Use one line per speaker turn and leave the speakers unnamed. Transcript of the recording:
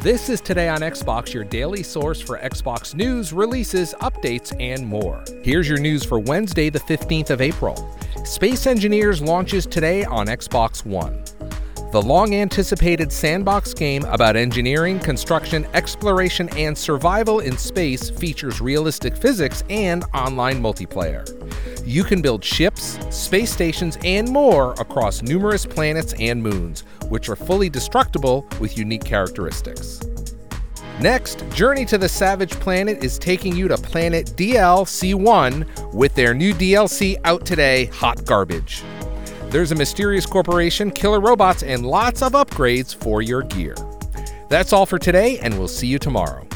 This is Today on Xbox, your daily source for Xbox news, releases, updates, and more. Here's your news for Wednesday, the 15th of April. Space Engineers launches today on Xbox One. The long anticipated sandbox game about engineering, construction, exploration, and survival in space features realistic physics and online multiplayer. You can build ships, space stations, and more across numerous planets and moons, which are fully destructible with unique characteristics. Next, Journey to the Savage Planet is taking you to Planet DL-C1 with their new DLC out today, Hot Garbage. There's a mysterious corporation, killer robots, and lots of upgrades for your gear. That's all for today, and we'll see you tomorrow.